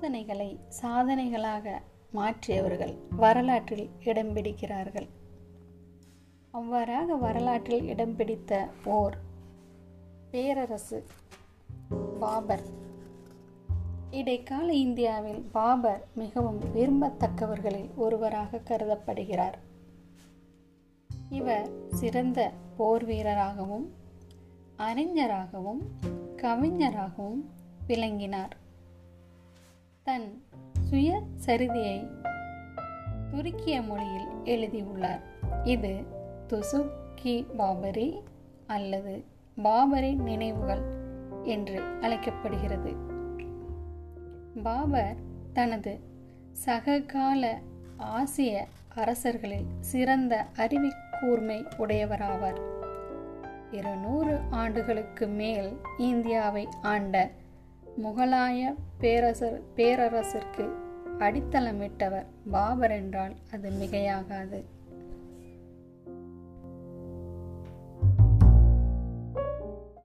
சோதனைகளை சாதனைகளாக மாற்றியவர்கள் வரலாற்றில் இடம் பிடிக்கிறார்கள். அவ்வாறாக வரலாற்றில் இடம் பிடித்த ஓர் பேரரசு பாபர். இடைக்கால இந்தியாவில் பாபர் மிகவும் விரும்பத்தக்கவர்களில் ஒருவராக கருதப்படுகிறார். இவர் சிறந்த போர் வீரராகவும் அறிஞராகவும் கவிஞராகவும் விளங்கினார். தன் சுய சரிதையை துருக்கிய மொழியில் எழுதியுள்ளார். இது துசுக்கி பாபரி அல்லது பாபரின் நினைவுகள் என்று அழைக்கப்படுகிறது. பாபர் தனது சககால ஆசிய அரசர்களில் சிறந்த அறிவி கூர்மை உடையவராவார். இருநூறு ஆண்டுகளுக்கு மேல் இந்தியாவை ஆண்ட முகலாய பேரரசர் பேரரசிற்கு அடித்தளமிட்டவர் பாபர் என்றால் அது மிகையாகாது.